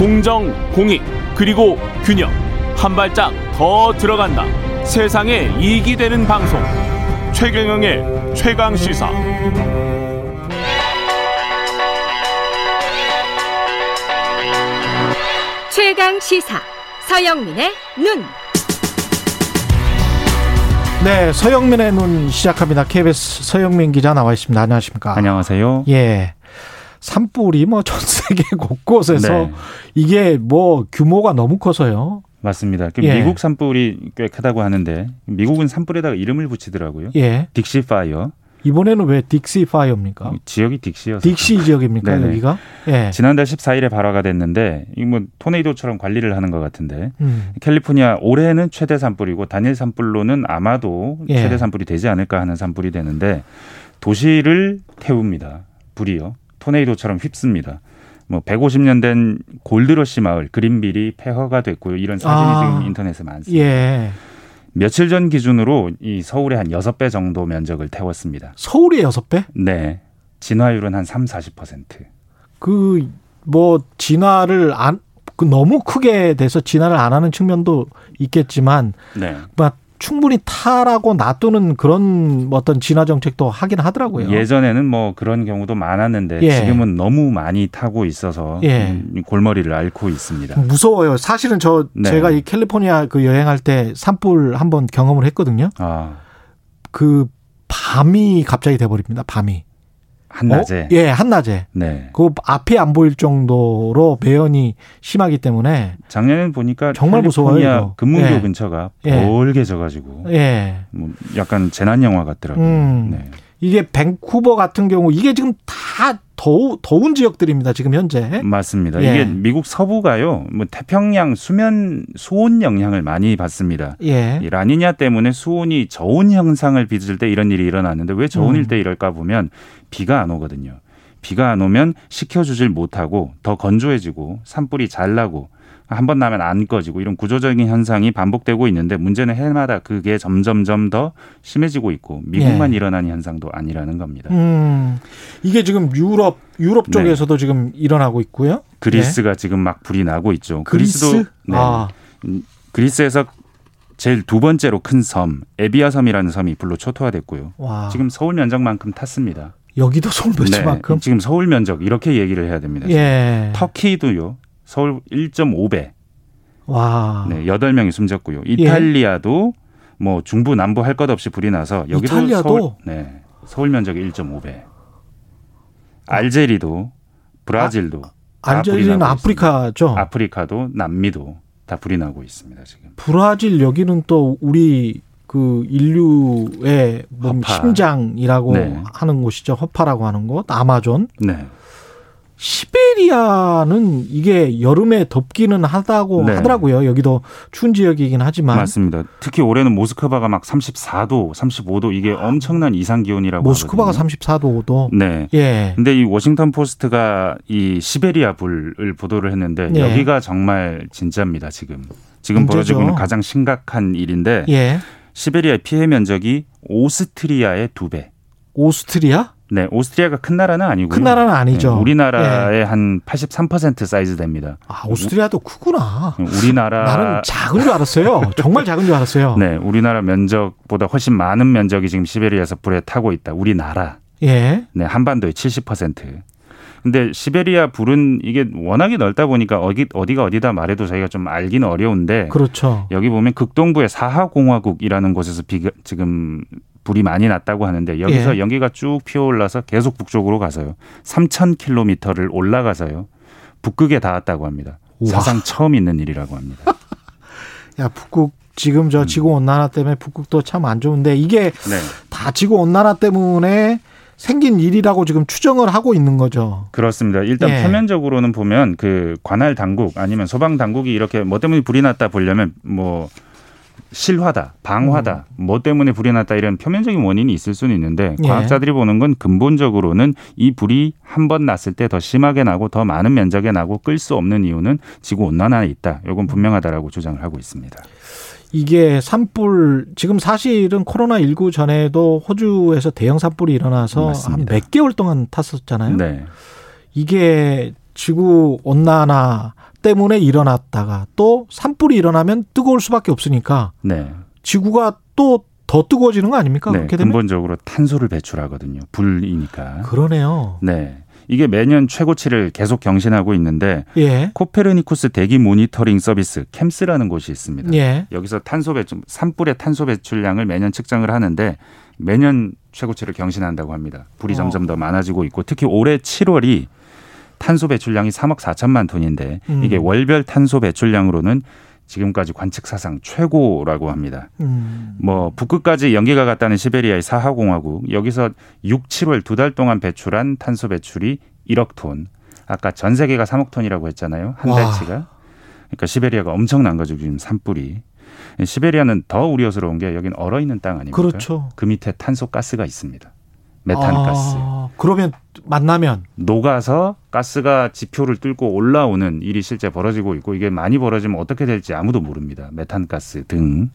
공정, 공익, 그리고 균형. 한 발짝 더 들어간다. 세상에 이익이 되는 방송. 최경영의 최강 시사. 최강 시사. 서영민의 눈. 네, 서영민의 눈 시작합니다. KBS 서영민 기자 나와 있습니다. 안녕하십니까? 안녕하세요. 예. 산불이 뭐 전 세계 곳곳에서 네. 이게 뭐 규모가 너무 커서요. 맞습니다. 그 예. 미국 산불이 꽤 크다고 하는데 미국은 산불에다가 이름을 붙이더라고요. 예. Dixie Fire. 이번에는 왜 딕시 파이어입니까? 지역이 딕시여서. 딕시 지역입니까, 네네. 여기가? 예. 지난달 14일에 발화가 됐는데 이뭐 토네이도처럼 관리를 하는 것 같은데 음. 캘리포니아 올해는 최대 산불이고 단일 산불로는 아마도 예. 최대 산불이 되지 않을까 하는 산불이 되는데 도시를 태웁니다. 불이요. 토네이도처럼 휩습니다. 뭐 150년 된 골드러시 마을 그린빌이 폐허가 됐고요. 이런 사진이 아. 지금 인터넷에 많습니다. 예. 며칠 전 기준으로 이 서울의 한 여섯 배 정도 면적을 태웠습니다. 서울의 여섯 배? 네. 진화율은 한 3, 40%. 그, 뭐, 진화를 안, 그 너무 크게 돼서 진화를 안 하는 측면도 있겠지만, 네. 막 충분히 타라고 놔두는 그런 어떤 진화 정책도 하긴 하더라고요. 예전에는 뭐 그런 경우도 많았는데 예. 지금은 너무 많이 타고 있어서 예. 음, 골머리를 앓고 있습니다. 무서워요. 사실은 저 네. 제가 이 캘리포니아 그 여행할 때 산불 한번 경험을 했거든요. 아, 그 밤이 갑자기 돼버립니다. 밤이. 한낮에. 어? 예, 한낮에. 네. 그 앞이 안 보일 정도로 매연이 심하기 때문에 작년에 보니까 정말 무서워요. 금문교 예. 근처가 예. 벌게 져가지고 예. 뭐 약간 재난 영화 같더라고요. 음. 네. 이게 밴쿠버 같은 경우 이게 지금 다 더우, 더운 지역들입니다. 지금 현재. 맞습니다. 예. 이게 미국 서부가요, 뭐 태평양 수면 수온 영향을 많이 받습니다. 예. 이 라니냐 때문에 수온이 저온 현상을 빚을 때 이런 일이 일어났는데 왜 저온일 음. 때 이럴까 보면 비가 안 오거든요. 비가 안 오면 식혀주질 못하고 더 건조해지고 산불이 잘 나고 한 번 나면 안 꺼지고 이런 구조적인 현상이 반복되고 있는데 문제는 해마다 그게 점점점 더 심해지고 있고 미국만 예. 일어나는 현상도 아니라는 겁니다. 음. 이게 지금 유럽 유럽 네. 쪽에서도 지금 일어나고 있고요. 그리스가 지금 막 불이 나고 있죠. 네. 그리스? 그리스 도 네. 아. 그리스에서 제일 두 번째로 큰 섬 에비아 섬이라는 섬이 불로 초토화됐고요. 와. 지금 서울 면적만큼 탔습니다. 여기도 서울 도시만큼. 네, 지금 서울 면적 이렇게 얘기를 해야 됩니다. 예. 터키도요. 서울 1.5배. 와. 네, 8명이 숨졌고요. 이탈리아도 뭐 중부 남부 할 것 없이 불이 나서 여기도 이탈리아도? 서울 네. 서울 면적이 1.5배. 알제리도 브라질도 다 불이 알제리는 아프리카죠. 있습니다. 아프리카도 남미도 다 불이 나고 있습니다, 지금. 브라질 여기는 또 우리 그 인류의 몸 허파. 심장이라고 네. 하는 곳이죠. 허파라고 하는 곳. 아마존. 네. 시베리아는 이게 여름에 덥기는 하다고 네. 하더라고요. 여기도 추운 지역이긴 하지만 맞습니다. 특히 올해는 모스크바가 막 34도, 35도 이게 엄청난 이상 기온이라고 모스크바가 하거든요. 34도 5도. 네. 예. 근데 이 워싱턴 포스트가 이 시베리아 불을 보도를 했는데 예. 여기가 정말 진짜입니다, 지금. 지금 문제죠. 벌어지고 있는 가장 심각한 일인데 예. 시베리아의 피해 면적이 오스트리아의 두 배. 오스트리아? 네, 오스트리아가 큰 나라는 아니고요. 큰 나라는 아니죠. 네, 우리나라의 한83% 사이즈 됩니다. 아, 오스트리아도 크구나. 우리나라 나는 작은 줄 알았어요. 정말 작은 줄 알았어요. 네, 우리나라 면적보다 훨씬 많은 면적이 지금 시베리아에서 불에 타고 있다. 우리나라. 예. 네, 한반도의 70%. 근데 시베리아 불은 이게 워낙에 넓다 보니까 어디 어디가 어디다 말해도 저희가 좀 알기는 어려운데 그렇죠. 여기 보면 극동부의 사하공화국이라는 곳에서 비가 지금 불이 많이 났다고 하는데 여기서 예. 연기가 쭉 피어올라서 계속 북쪽으로 가서요. 3,000km를 올라가서요. 북극에 닿았다고 합니다. 우와. 사상 처음 있는 일이라고 합니다. 야, 북극 지금 저 지구 온난화 때문에 북극도 참 안 좋은데 이게 네. 다 지구 온난화 때문에 생긴 일이라고 지금 추정을 하고 있는 거죠. 그렇습니다. 일단 예. 표면적으로는 보면 그 관할 당국 아니면 소방 당국이 이렇게 뭐 때문에 불이 났다 보려면 뭐 실화다, 방화다, 뭐 때문에 불이 났다 이런 표면적인 원인이 있을 수는 있는데 예. 과학자들이 보는 건 근본적으로는 이 불이 한 번 났을 때 더 심하게 나고 더 많은 면적에 나고 끌 수 없는 이유는 지구 온난화에 있다. 이건 분명하다라고 주장을 하고 있습니다. 이게 산불 지금 사실은 코로나 19 전에도 호주에서 대형 산불이 일어나서 한. 몇 개월 동안 탔었잖아요. 네. 이게 지구 온난화 때문에 일어났다가 또 산불이 일어나면 뜨거울 수밖에 없으니까 네. 지구가 또 더 뜨거워지는 거 아닙니까? 네. 그렇게 되면 근본적으로 탄소를 배출하거든요. 불이니까. 그러네요. 네. 이게 매년 최고치를 계속 경신하고 있는데 예. 코페르니쿠스 대기 모니터링 서비스 캠스라는 곳이 있습니다. 예. 여기서 탄소 배출 산불의 탄소 배출량을 매년 측정을 하는데 매년 최고치를 경신한다고 합니다. 불이 어. 점점 더 많아지고 있고 특히 올해 7월이 탄소 배출량이 3억 4천만 톤인데 음. 이게 월별 탄소 배출량으로는 지금까지 관측 사상 최고라고 합니다. 음. 뭐 북극까지 연기가 갔다는 시베리아의 사하공화국 여기서 6, 7월 두 달 동안 배출한 탄소 배출이 1억 톤. 아까 전 세계가 3억 톤이라고 했잖아요. 한 와. 달치가. 그러니까 시베리아가 엄청난 거죠. 지금 산불이. 시베리아는 더 우려스러운 게 여긴 얼어 있는 땅 아닙니까? 그렇죠. 그 밑에 탄소 가스가 있습니다. 메탄가스. 아, 그러면 만나면 녹아서 가스가 지표를 뚫고 올라오는 일이 실제 벌어지고 있고 이게 많이 벌어지면 어떻게 될지 아무도 모릅니다. 메탄가스 등.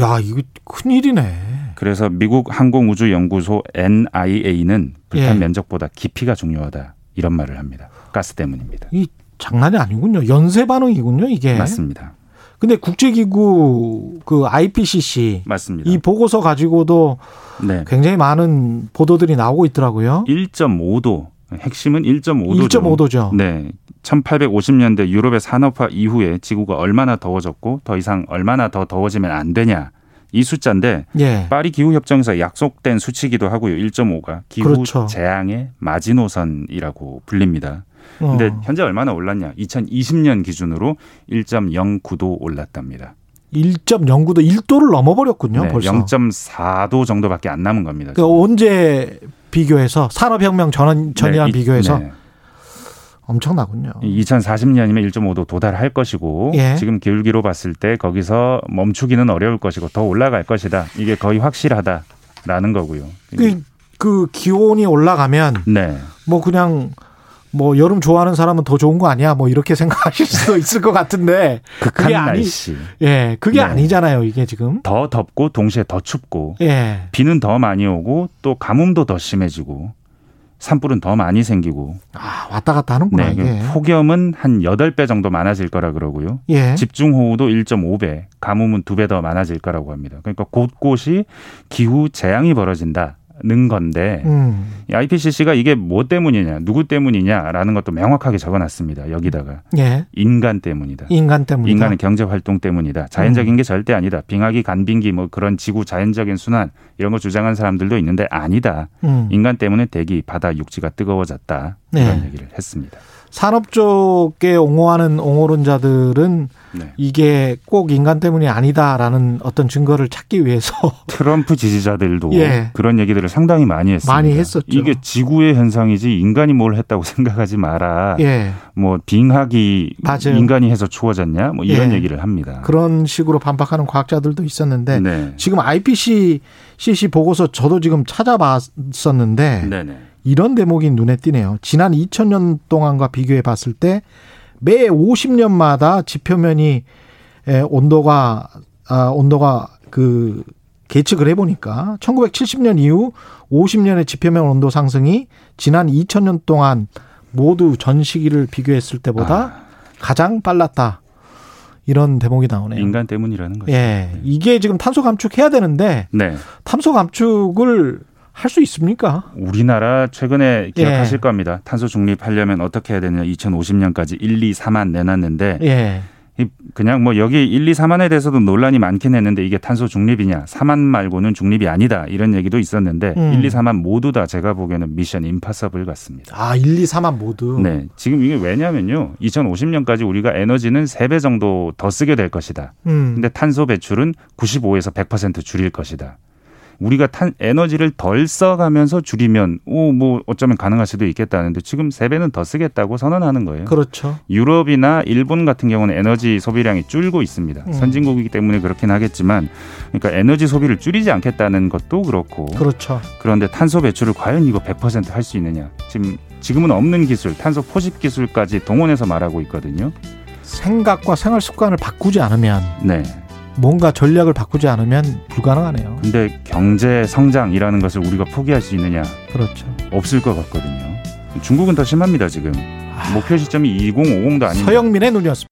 야 이거 큰 일이네. 그래서 미국 항공우주연구소 NIA는 불탄 예. 면적보다 깊이가 중요하다 이런 말을 합니다. 가스 때문입니다. 이 장난이 아니군요. 연쇄 반응이군요, 이게. 맞습니다. 근데 국제기구 그 IPCC 맞습니다. 이 보고서 가지고도 네. 굉장히 많은 보도들이 나오고 있더라고요. 1.5도 핵심은 1.5도죠. 1.5도죠. 네. 1850년대 유럽의 산업화 이후에 지구가 얼마나 더워졌고 더 이상 얼마나 더 더워지면 안 되냐. 이 숫자인데 예. 파리 기후 협정에서 약속된 수치이기도 하고요. 1.5가 기후 그렇죠. 재앙의 마지노선이라고 불립니다. 근데 어. 현재 얼마나 올랐냐? 2020년 기준으로 1.09도 올랐답니다. 1.09도 1도를 넘어버렸군요, 네, 벌써. 0.4도 정도밖에 안 남은 겁니다. 그 언제 비교해서 산업혁명 전, 전이랑 네, 이- 비교해서 네. 엄청나군요. 2040년이면 1.5도 도달할 것이고 예. 지금 기울기로 봤을 때 거기서 멈추기는 어려울 것이고 더 올라갈 것이다. 이게 거의 확실하다라는 거고요. 그, 그 기온이 올라가면 네. 뭐 그냥 뭐 여름 좋아하는 사람은 더 좋은 거 아니야? 뭐 이렇게 생각하실 수도 있을 것 같은데 극한 그게 아니- 날씨. 예, 그게 네. 아니잖아요, 이게 지금. 더 덥고 동시에 더 춥고 예. 비는 더 많이 오고 또 가뭄도 더 심해지고 산불은 더 많이 생기고 아, 왔다 갔다 하는구나, 네, 이게. 폭염은 한 8배 정도 많아질 거라 그러고요. 예. 집중호우도 1.5배, 가뭄은 2배 더 많아질 거라고 합니다. 그러니까 곳곳이 기후 재앙이 벌어진다 는 건데 음. 이 IPCC가 이게 뭐 때문이냐, 누구 때문이냐라는 것도 명확하게 적어놨습니다. 여기다가 예. 인간 때문이다. 인간 때문이다. 인간의 경제 활동 때문이다. 자연적인 게 절대 아니다. 빙하기, 간빙기 뭐 그런 지구 자연적인 순환 이런 거 주장한 사람들도 있는데 아니다. 음. 인간 때문에 대기, 바다, 육지가 뜨거워졌다. 네. 이런 얘기를 했습니다. 산업 쪽에 옹호하는 옹호론자들은 네. 이게 꼭 인간 때문이 아니다라는 어떤 증거를 찾기 위해서 트럼프 지지자들도 예. 그런 얘기들을 상당히 많이 했습니다. 많이 했었죠. 이게 지구의 현상이지 인간이 뭘 했다고 생각하지 마라. 예. 뭐 빙하기 맞아요. 인간이 해서 추워졌냐? 뭐 이런 예. 얘기를 합니다. 그런 식으로 반박하는 과학자들도 있었는데 네. 지금 IPCC 보고서 저도 지금 찾아봤었는데 네네. 이런 대목이 눈에 띄네요. 지난 2000년 동안과 비교해 봤을 때 매 50년마다 지표면이 에, 온도가 아, 온도가 그 계측을 해보니까 1970년 이후 50년의 지표면 온도 상승이 지난 2000년 동안 모두 전 시기를 비교했을 때보다 아, 가장 빨랐다. 이런 대목이 나오네요. 인간 때문이라는 거죠. 예. 이게 지금 탄소 감축해야 되는데 네. 탄소 감축을 할 수 있습니까? 우리나라 최근에 기억하실 예. 겁니다. 탄소 중립하려면 어떻게 해야 되냐. 2050년까지 1, 2, 4만 내놨는데 예. 이 그냥 뭐 여기 1, 2, 4만에 대해서도 논란이 많긴 했는데 이게 탄소 중립이냐. 4만 말고는 중립이 아니다. 이런 얘기도 있었는데 음. 1, 2, 4만 모두 다 제가 보기에는 미션 임파서블 같습니다. 아, 1, 2, 3만 모두. 네. 지금 이게 왜냐면요. 2050년까지 우리가 에너지는 3배 정도 더 쓰게 될 것이다. 음. 근데 탄소 배출은 95에서 100% 줄일 것이다. 우리가 탄 에너지를 덜 써가면서 줄이면 오 뭐 어쩌면 가능할 수도 있겠다는데 지금 세 배는 더 쓰겠다고 선언하는 거예요. 그렇죠. 유럽이나 일본 같은 경우는 에너지 소비량이 줄고 있습니다. 음. 선진국이기 때문에 그렇긴 하겠지만, 그러니까 에너지 소비를 줄이지 않겠다는 것도 그렇고, 그렇죠. 그런데 탄소 배출을 과연 이거 100%할 수 있느냐? 지금 지금은 없는 기술, 탄소 포집 기술까지 동원해서 말하고 있거든요. 생각과 생활 습관을 바꾸지 않으면 네. 뭔가 전략을 바꾸지 않으면 불가능하네요. 근데 경제 성장이라는 것을 우리가 포기할 수 있느냐? 그렇죠. 없을 것 같거든요. 중국은 더 심합니다 지금. 목표 시점이 2050도 아닌데 서영민의 눈이었습니다.